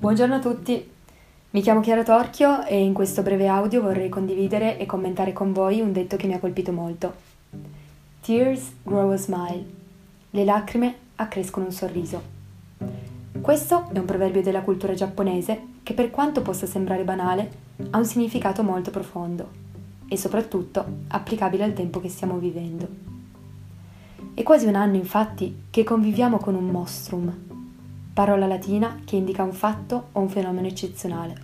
Buongiorno a tutti, mi chiamo Chiara Torchio e in questo breve audio vorrei condividere e commentare con voi un detto che mi ha colpito molto. Tears grow a smile. Le lacrime accrescono un sorriso. Questo è un proverbio della cultura giapponese che per quanto possa sembrare banale, ha un significato molto profondo e soprattutto applicabile al tempo che stiamo vivendo. È quasi un anno infatti che conviviamo con un mostrum, parola latina che indica un fatto o un fenomeno eccezionale.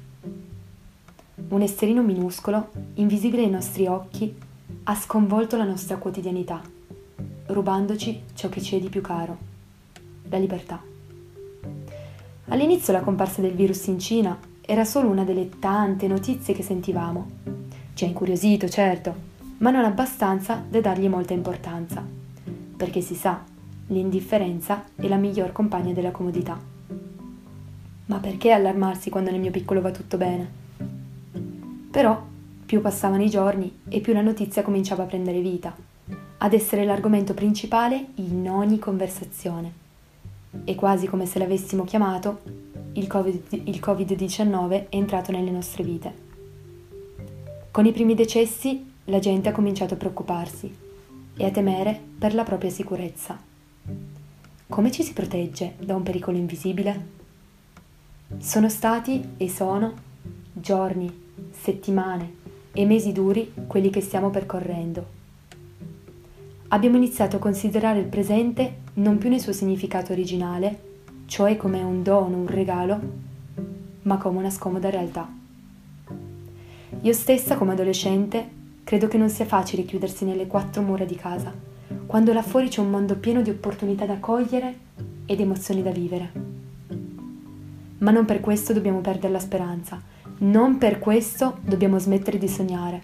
Un esterino minuscolo, invisibile ai nostri occhi, ha sconvolto la nostra quotidianità, rubandoci ciò che ci è di più caro, la libertà. All'inizio la comparsa del virus in Cina era solo una delle tante notizie che sentivamo. Ci ha incuriosito, certo, ma non abbastanza da dargli molta importanza, perché si sa, L'indifferenza è la miglior compagna della comodità. Ma perché allarmarsi quando nel mio piccolo va tutto bene? Però più passavano i giorni e più la notizia cominciava a prendere vita, ad essere l'argomento principale in ogni conversazione. E quasi come se l'avessimo chiamato, il, COVID, il Covid-19 è entrato nelle nostre vite. Con i primi decessi la gente ha cominciato a preoccuparsi e a temere per la propria sicurezza. Come ci si protegge da un pericolo invisibile? Sono stati e sono giorni, settimane e mesi duri quelli che stiamo percorrendo. Abbiamo iniziato a considerare il presente non più nel suo significato originale, cioè come un dono, un regalo, ma come una scomoda realtà. Io stessa come adolescente credo che non sia facile chiudersi nelle quattro mura di casa quando là fuori c'è un mondo pieno di opportunità da cogliere ed emozioni da vivere. Ma non per questo dobbiamo perdere la speranza, non per questo dobbiamo smettere di sognare,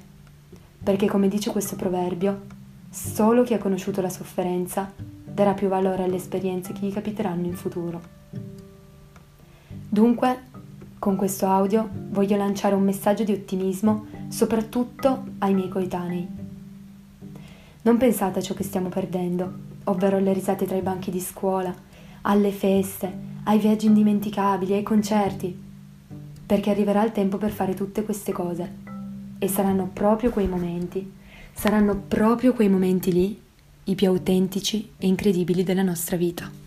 perché come dice questo proverbio, solo chi ha conosciuto la sofferenza darà più valore alle esperienze che gli capiteranno in futuro. Dunque, con questo audio voglio lanciare un messaggio di ottimismo soprattutto ai miei coetanei non pensate a ciò che stiamo perdendo, ovvero alle risate tra i banchi di scuola, alle feste, ai viaggi indimenticabili, ai concerti, perché arriverà il tempo per fare tutte queste cose. E saranno proprio quei momenti, saranno proprio quei momenti lì, i più autentici e incredibili della nostra vita.